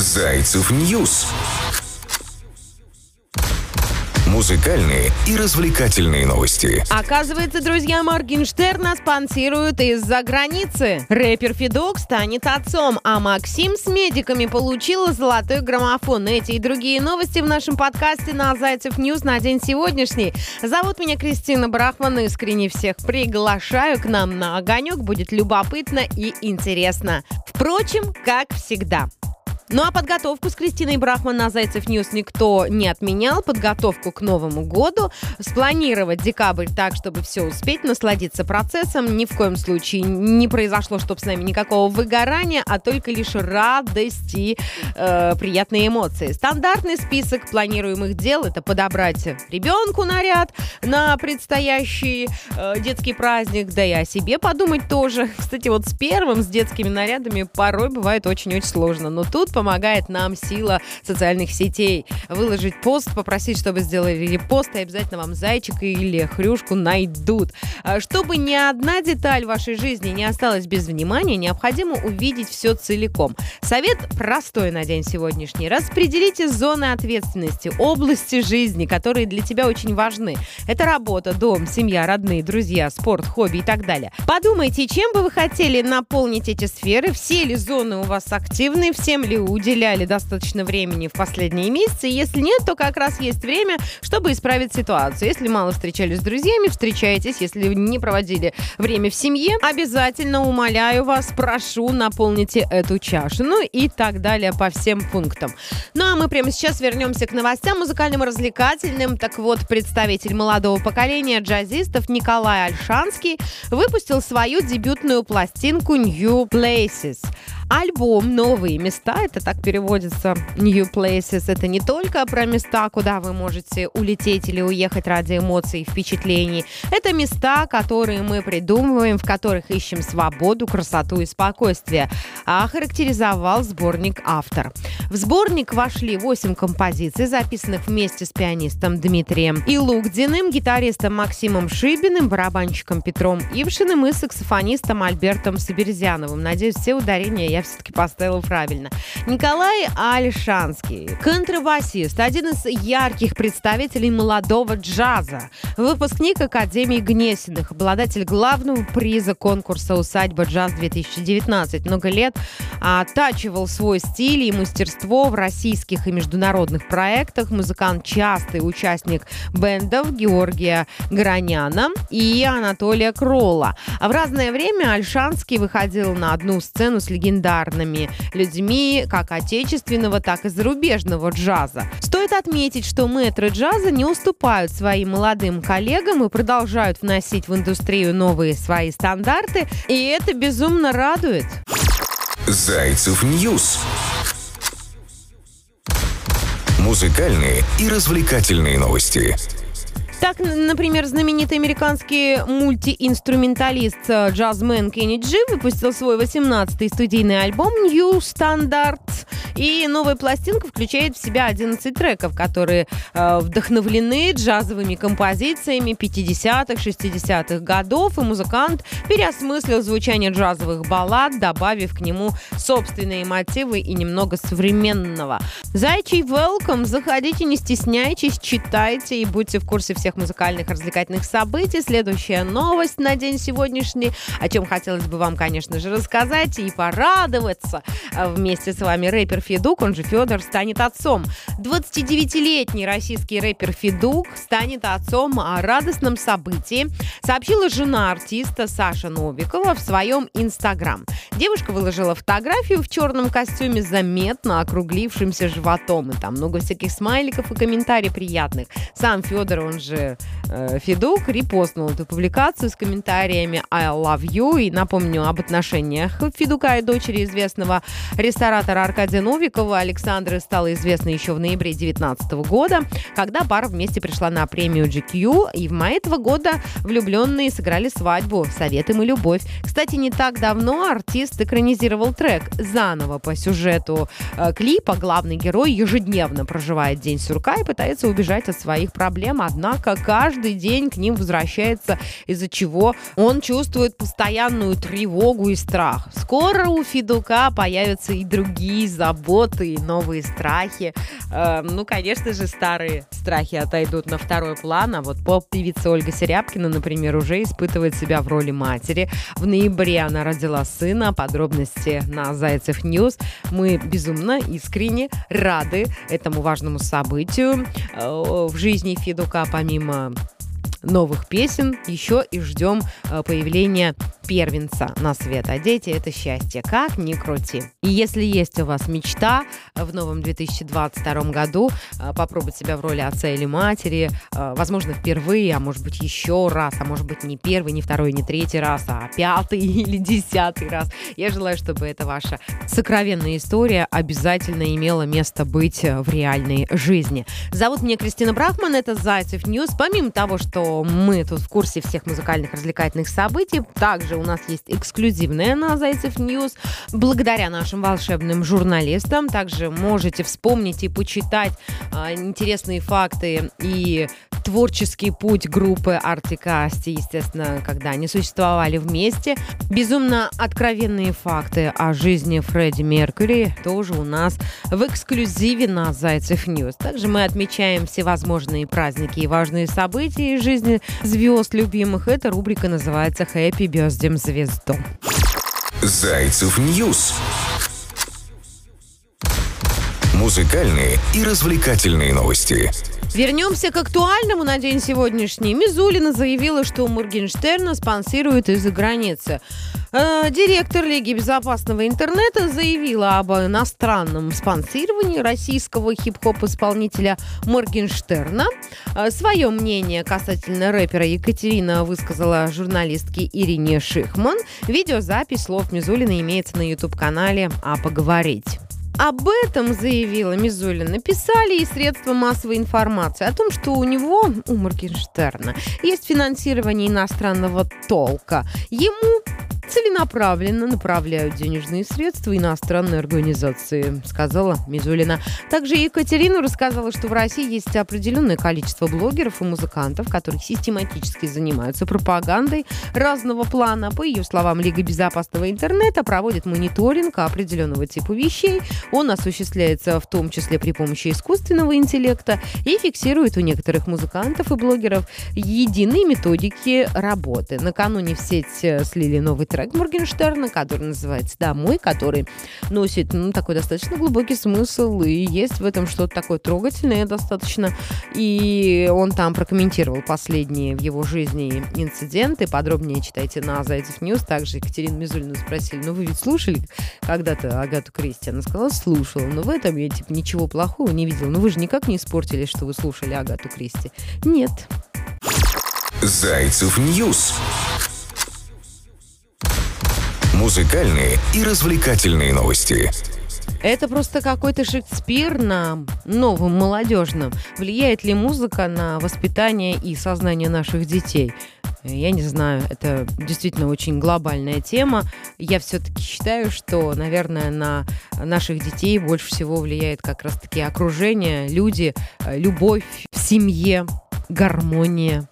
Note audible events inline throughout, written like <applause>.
Зайцев News. Музыкальные и развлекательные новости. Оказывается, друзья, Моргенштерна спонсируют из-за границы. Рэпер Федук станет отцом, а Максим с медиками получил золотой граммофон. Эти и другие новости в нашем подкасте на Зайцев News на день сегодняшний. Зовут меня Кристина Брахман. Искренне всех приглашаю к нам на огонек. Будет любопытно и интересно. Впрочем, как всегда. Ну а подготовку с Кристиной Брахман на Зайцев News никто не отменял. Подготовку к Новому году. Спланировать декабрь так, чтобы все успеть, насладиться процессом. Ни в коем случае не произошло, чтобы с нами никакого выгорания, а только лишь радость и э, приятные эмоции. Стандартный список планируемых дел – это подобрать ребенку наряд на предстоящий э, детский праздник, да и о себе подумать тоже. Кстати, вот с первым, с детскими нарядами порой бывает очень-очень сложно. Но тут помогает нам сила социальных сетей. Выложить пост, попросить, чтобы сделали репост, и обязательно вам зайчика или хрюшку найдут. А чтобы ни одна деталь вашей жизни не осталась без внимания, необходимо увидеть все целиком. Совет простой на день сегодняшний. Распределите зоны ответственности, области жизни, которые для тебя очень важны. Это работа, дом, семья, родные, друзья, спорт, хобби и так далее. Подумайте, чем бы вы хотели наполнить эти сферы, все ли зоны у вас активны, всем ли уделяли достаточно времени в последние месяцы. Если нет, то как раз есть время, чтобы исправить ситуацию. Если мало встречались с друзьями, встречайтесь. Если не проводили время в семье, обязательно умоляю вас, прошу, наполните эту чашу. Ну и так далее по всем пунктам. Ну а мы прямо сейчас вернемся к новостям музыкальным развлекательным. Так вот, представитель молодого поколения джазистов Николай Альшанский выпустил свою дебютную пластинку New Places. Альбом «Новые места» — это так переводится «New Places». Это не только про места, куда вы можете улететь или уехать ради эмоций и впечатлений. Это места, которые мы придумываем, в которых ищем свободу, красоту и спокойствие. А характеризовал сборник автор. В сборник вошли 8 композиций, записанных вместе с пианистом Дмитрием Илугдиным, гитаристом Максимом Шибиным, барабанщиком Петром Ившиным и саксофонистом Альбертом Саберзяновым. Надеюсь, все ударения я все-таки поставила правильно. Николай Альшанский, контрабасист, один из ярких представителей молодого джаза, выпускник Академии Гнесиных, обладатель главного приза конкурса «Усадьба джаз-2019». Много лет оттачивал свой стиль и мастерство в российских и международных проектах. Музыкант частый участник бендов Георгия Граняна и Анатолия Кролла. А в разное время Альшанский выходил на одну сцену с легендарным легендарными людьми как отечественного, так и зарубежного джаза. Стоит отметить, что мэтры джаза не уступают своим молодым коллегам и продолжают вносить в индустрию новые свои стандарты, и это безумно радует. Зайцев News. Музыкальные и развлекательные новости. Так, например, знаменитый американский мультиинструменталист э, джазмен Кенни Джи выпустил свой 18-й студийный альбом New Standards. И новая пластинка включает в себя 11 треков, которые э, вдохновлены джазовыми композициями 50-х, 60-х годов. И музыкант переосмыслил звучание джазовых баллад, добавив к нему собственные мотивы и немного современного. Зайчий welcome! Заходите, не стесняйтесь, читайте и будьте в курсе всех всех музыкальных развлекательных событий. Следующая новость на день сегодняшний, о чем хотелось бы вам, конечно же, рассказать и порадоваться. А вместе с вами рэпер Федук, он же Федор, станет отцом. 29-летний российский рэпер Федук станет отцом о радостном событии, сообщила жена артиста Саша Новикова в своем инстаграм. Девушка выложила фотографию в черном костюме с заметно округлившимся животом. И там много всяких смайликов и комментариев приятных. Сам Федор, он же же э, Федук репостнул эту публикацию с комментариями «I love you» и напомню об отношениях Федука и дочери известного ресторатора Аркадия Новикова. Александра стала известна еще в ноябре 2019 года, когда пара вместе пришла на премию GQ, и в мае этого года влюбленные сыграли свадьбу «Советом и любовь». Кстати, не так давно артист экранизировал трек заново по сюжету э, клипа. Главный герой ежедневно проживает день сурка и пытается убежать от своих проблем, однако однако каждый день к ним возвращается, из-за чего он чувствует постоянную тревогу и страх. Скоро у Федука появятся и другие заботы и новые страхи. Э, ну, конечно же, старые страхи отойдут на второй план, а вот поп-певица Ольга Серябкина, например, уже испытывает себя в роли матери. В ноябре она родила сына. Подробности на Зайцев News. Мы безумно искренне рады этому важному событию э, в жизни Федука, помимо мимо новых песен, еще и ждем э, появления первенца на свет. А дети — это счастье, как ни крути. И если есть у вас мечта в новом 2022 году э, попробовать себя в роли отца или матери, э, возможно, впервые, а может быть, еще раз, а может быть, не первый, не второй, не третий раз, а пятый <laughs> или десятый раз. Я желаю, чтобы эта ваша сокровенная история обязательно имела место быть в реальной жизни. Зовут меня Кристина Брахман, это Зайцев News. Помимо того, что мы тут в курсе всех музыкальных развлекательных событий. Также у нас есть эксклюзивная на Зайцев News. Благодаря нашим волшебным журналистам также можете вспомнить и почитать а, интересные факты и творческий путь группы Artik & Asti, естественно, когда они существовали вместе. Безумно откровенные факты о жизни Фредди Меркьюри тоже у нас в эксклюзиве на Зайцев News. Также мы отмечаем всевозможные праздники и важные события из жизни звезд любимых. Эта рубрика называется «Happy Birthday звезда». Зайцев News. Музыкальные и развлекательные новости. Вернемся к актуальному на день сегодняшний. Мизулина заявила, что Моргенштерна спонсирует из-за границы. Э, директор Лиги безопасного интернета заявила об иностранном спонсировании российского хип-хоп-исполнителя Моргенштерна. Э, свое мнение касательно рэпера Екатерина высказала журналистке Ирине Шихман. Видеозапись слов Мизулина имеется на YouTube-канале «А поговорить». Об этом, заявила Мизулина, написали и средства массовой информации о том, что у него, у Моргенштерна, есть финансирование иностранного толка. Ему целенаправленно направляют денежные средства иностранной организации, сказала Мизулина. Также Екатерина рассказала, что в России есть определенное количество блогеров и музыкантов, которые систематически занимаются пропагандой разного плана. По ее словам, Лига безопасного интернета проводит мониторинг определенного типа вещей. Он осуществляется в том числе при помощи искусственного интеллекта и фиксирует у некоторых музыкантов и блогеров единые методики работы. Накануне в сеть слили новый трек Моргенштерна, который называется «Домой», который носит ну, такой достаточно глубокий смысл, и есть в этом что-то такое трогательное достаточно. И он там прокомментировал последние в его жизни инциденты. Подробнее читайте на Зайцев News. Также Екатерину Мизулину спросили, ну вы ведь слушали когда-то Агату Кристи? Она сказала, слушала. Но в этом я типа ничего плохого не видела. Ну вы же никак не испортили, что вы слушали Агату Кристи. Нет. Зайцев News музыкальные и развлекательные новости. Это просто какой-то Шекспир на новом молодежном. Влияет ли музыка на воспитание и сознание наших детей? Я не знаю, это действительно очень глобальная тема. Я все-таки считаю, что, наверное, на наших детей больше всего влияет как раз-таки окружение, люди, э, любовь в семье, гармония,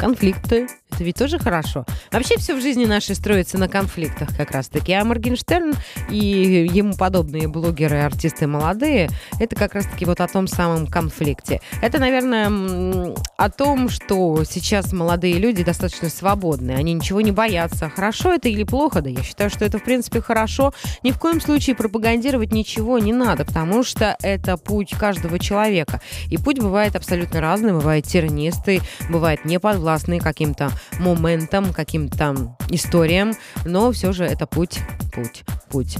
конфликты, это ведь тоже хорошо. Вообще все в жизни нашей строится на конфликтах как раз-таки. А Моргенштерн и ему подобные блогеры артисты молодые, это как раз-таки вот о том самом конфликте. Это, наверное, о том, что сейчас молодые люди достаточно свободны. Они ничего не боятся. Хорошо это или плохо? Да я считаю, что это, в принципе, хорошо. Ни в коем случае пропагандировать ничего не надо, потому что это путь каждого человека. И путь бывает абсолютно разный. Бывает тернистый, бывает неподвластный каким-то моментам, каким-то историям, но все же это путь, путь, путь.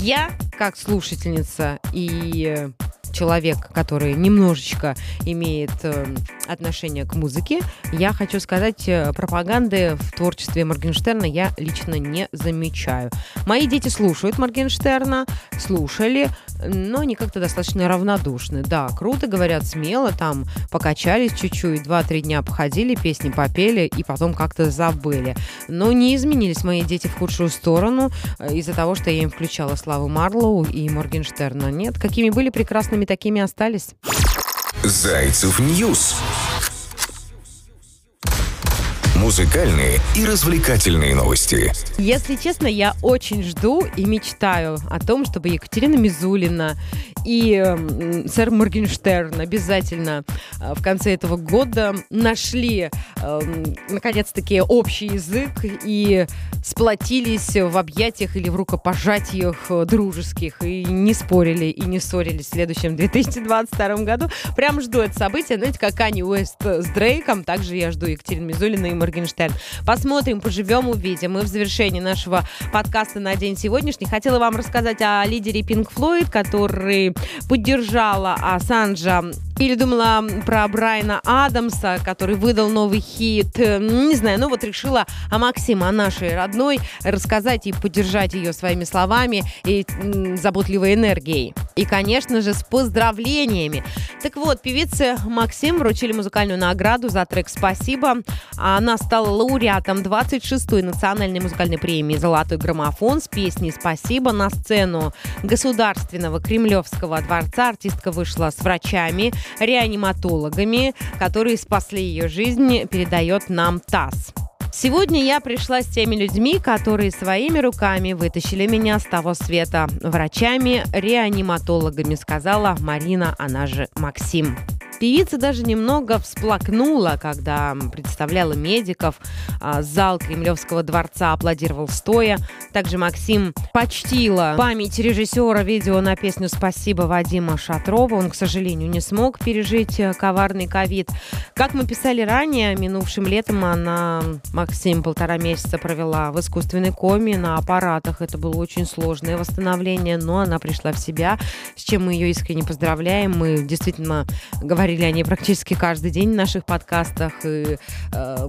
Я, как слушательница и человек, который немножечко имеет э, отношение к музыке, я хочу сказать, э, пропаганды в творчестве Моргенштерна я лично не замечаю. Мои дети слушают Моргенштерна, слушали, но они как-то достаточно равнодушны. Да, круто, говорят, смело, там покачались чуть-чуть, два-три дня походили, песни попели и потом как-то забыли. Но не изменились мои дети в худшую сторону э, из-за того, что я им включала Славу Марлоу и Моргенштерна. Нет, какими были прекрасными, такими остались. Зайцев News. Музыкальные и развлекательные новости. Если честно, я очень жду и мечтаю о том, чтобы Екатерина Мизулина и э, сэр Моргенштерн обязательно э, в конце этого года нашли э, наконец-таки общий язык и сплотились в объятиях или в рукопожатиях дружеских и не спорили и не ссорились в следующем 2022 году. Прям жду это событие. Знаете, как Ани Уэст с Дрейком, также я жду Екатерину Мизулина и Моргенштерн. Посмотрим, поживем, увидим. И в завершении нашего подкаста на день сегодняшний хотела вам рассказать о лидере Pink Floyd, который поддержала Ассанжа или думала про Брайана Адамса, который выдал новый хит. Не знаю, ну вот решила о Максиме, о нашей родной, рассказать и поддержать ее своими словами и заботливой энергией. И, конечно же, с поздравлениями. Так вот, певице Максим вручили музыкальную награду за трек «Спасибо». Она стала лауреатом 26-й национальной музыкальной премии «Золотой граммофон» с песней «Спасибо». На сцену Государственного Кремлевского дворца артистка вышла с врачами, реаниматологами, которые спасли ее жизнь, передает нам ТАСС. Сегодня я пришла с теми людьми, которые своими руками вытащили меня с того света. Врачами, реаниматологами, сказала Марина, она же Максим. Певица даже немного всплакнула, когда представляла медиков. А, зал Кремлевского дворца аплодировал стоя. Также Максим почтила память режиссера видео на песню «Спасибо» Вадима Шатрова. Он, к сожалению, не смог пережить э, коварный ковид. Как мы писали ранее, минувшим летом она, Максим, полтора месяца провела в искусственной коме на аппаратах. Это было очень сложное восстановление, но она пришла в себя, с чем мы ее искренне поздравляем. Мы действительно говорим говорили о ней практически каждый день в наших подкастах. И, э,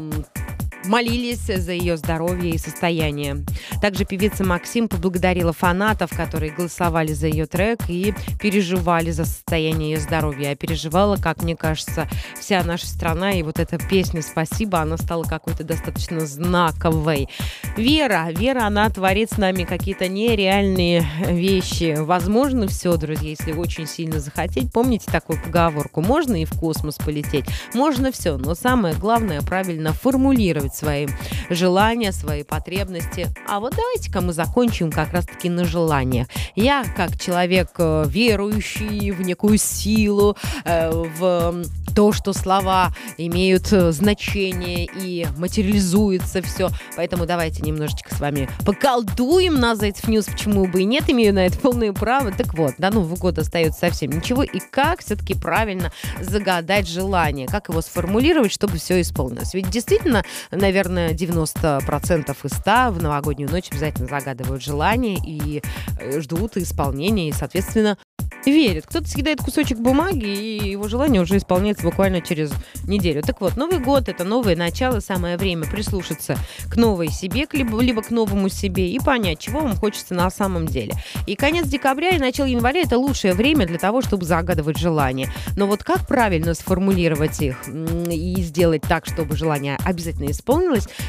молились за ее здоровье и состояние. Также певица Максим поблагодарила фанатов, которые голосовали за ее трек и переживали за состояние ее здоровья. А переживала, как мне кажется, вся наша страна. И вот эта песня «Спасибо», она стала какой-то достаточно знаковой. Вера, Вера, она творит с нами какие-то нереальные вещи. Возможно все, друзья, если очень сильно захотеть. Помните такую поговорку? Можно и в космос полететь, можно все, но самое главное правильно формулировать формулировать свои желания, свои потребности. А вот давайте-ка мы закончим как раз-таки на желаниях. Я, как человек э, верующий в некую силу, э, в то, что слова имеют э, значение и материализуется все. Поэтому давайте немножечко с вами поколдуем на Зайцев News, почему бы и нет, имею на это полное право. Так вот, до Нового года остается совсем ничего. И как все-таки правильно загадать желание, как его сформулировать, чтобы все исполнилось. Ведь действительно, наверное, 90% из 100 в новогоднюю ночь обязательно загадывают желание и э, ждут исполнения, и, соответственно, верит. Кто-то съедает кусочек бумаги, и его желание уже исполняется буквально через неделю. Так вот, Новый год — это новое начало, самое время прислушаться к новой себе, либо, либо к новому себе и понять, чего вам хочется на самом деле. И конец декабря и начало января — это лучшее время для того, чтобы загадывать желания. Но вот как правильно сформулировать их и сделать так, чтобы желание обязательно исполнилось,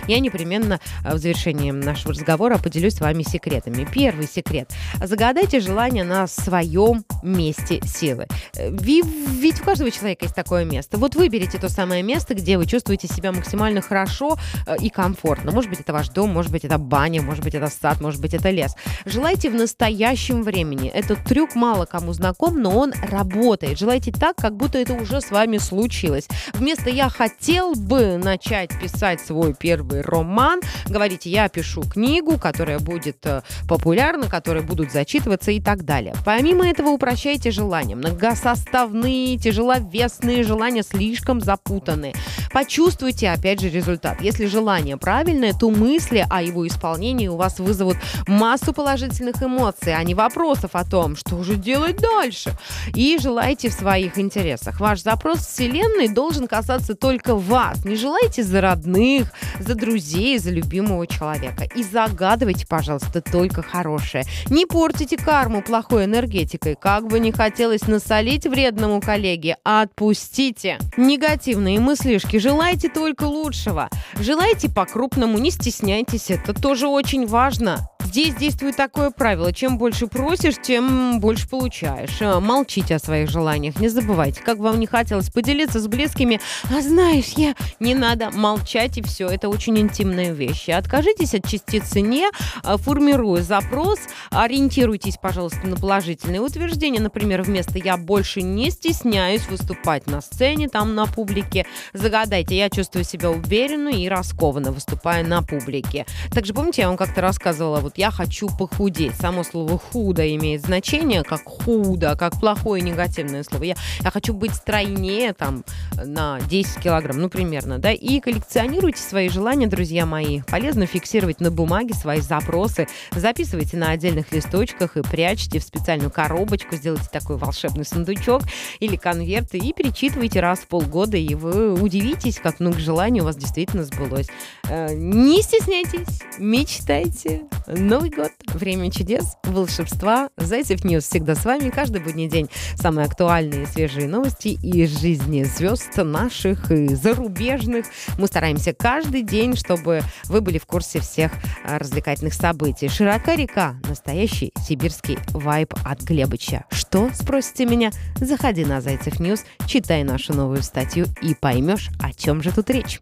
я непременно э, в завершении нашего разговора поделюсь с вами секретами. Первый секрет. Загадайте желание на своем месте силы. Э, ведь у каждого человека есть такое место. Вот выберите то самое место, где вы чувствуете себя максимально хорошо э, и комфортно. Может быть, это ваш дом, может быть, это баня, может быть, это сад, может быть, это лес. Желайте в настоящем времени. Этот трюк мало кому знаком, но он работает. Желайте так, как будто это уже с вами случилось. Вместо «я хотел бы начать писать свой первый роман», говорите «я пишу книгу, которая будет э, популярна, которой будут зачитываться и так далее». Помимо этого, упрощайте желания. Многосоставные, тяжеловесные желания слишком запутанные. Почувствуйте, опять же, результат. Если желание правильное, то мысли о его исполнении у вас вызовут массу положительных эмоций, а не вопросов о том, что же делать дальше. И желайте в своих интересах. Ваш запрос Вселенной должен касаться только вас. Не желайте за родных, за друзей, за любимого человека. И загадывайте, пожалуйста, только хорошее. Не портите карму плохой энергетикой. Как бы не хотелось насолить вредному коллеге, отпустите. Негативные мыслишки. Желайте только лучшего. Желайте по-крупному, не стесняйтесь. Это тоже очень важно. Здесь действует такое правило. Чем больше просишь, тем больше получаешь. Э, молчите о своих желаниях. Не забывайте, как вам не хотелось поделиться с близкими. А знаешь, я... Не надо молчать и все. Это очень интимные вещи. Откажитесь от частицы «не», э, формируя запрос. Ориентируйтесь, пожалуйста, на положительные утверждения. Например, вместо «я больше не стесняюсь выступать на сцене, там на публике». Загадайте «я чувствую себя уверенно и раскованно, выступая на публике». Также помните, я вам как-то рассказывала, вот я хочу похудеть. Само слово худо имеет значение как худо, как плохое негативное слово. Я, я хочу быть стройнее там на 10 килограмм, ну примерно, да. И коллекционируйте свои желания, друзья мои. Полезно фиксировать на бумаге свои запросы, записывайте на отдельных листочках и прячьте в специальную коробочку, сделайте такой волшебный сундучок или конверт и перечитывайте раз в полгода, и вы удивитесь, как много желаний у вас действительно сбылось. Э, не стесняйтесь, мечтайте. Новый год, время чудес, волшебства. Зайцев News всегда с вами каждый будний день. Самые актуальные свежие новости из жизни звезд наших и зарубежных. Мы стараемся каждый день, чтобы вы были в курсе всех а, развлекательных событий. Широка река, настоящий сибирский вайб от Глебыча. Что, спросите меня? Заходи на Зайцев News, читай нашу новую статью и поймешь, о чем же тут речь.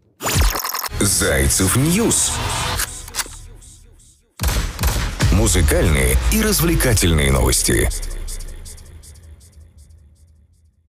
Зайцев News. Музыкальные и развлекательные новости.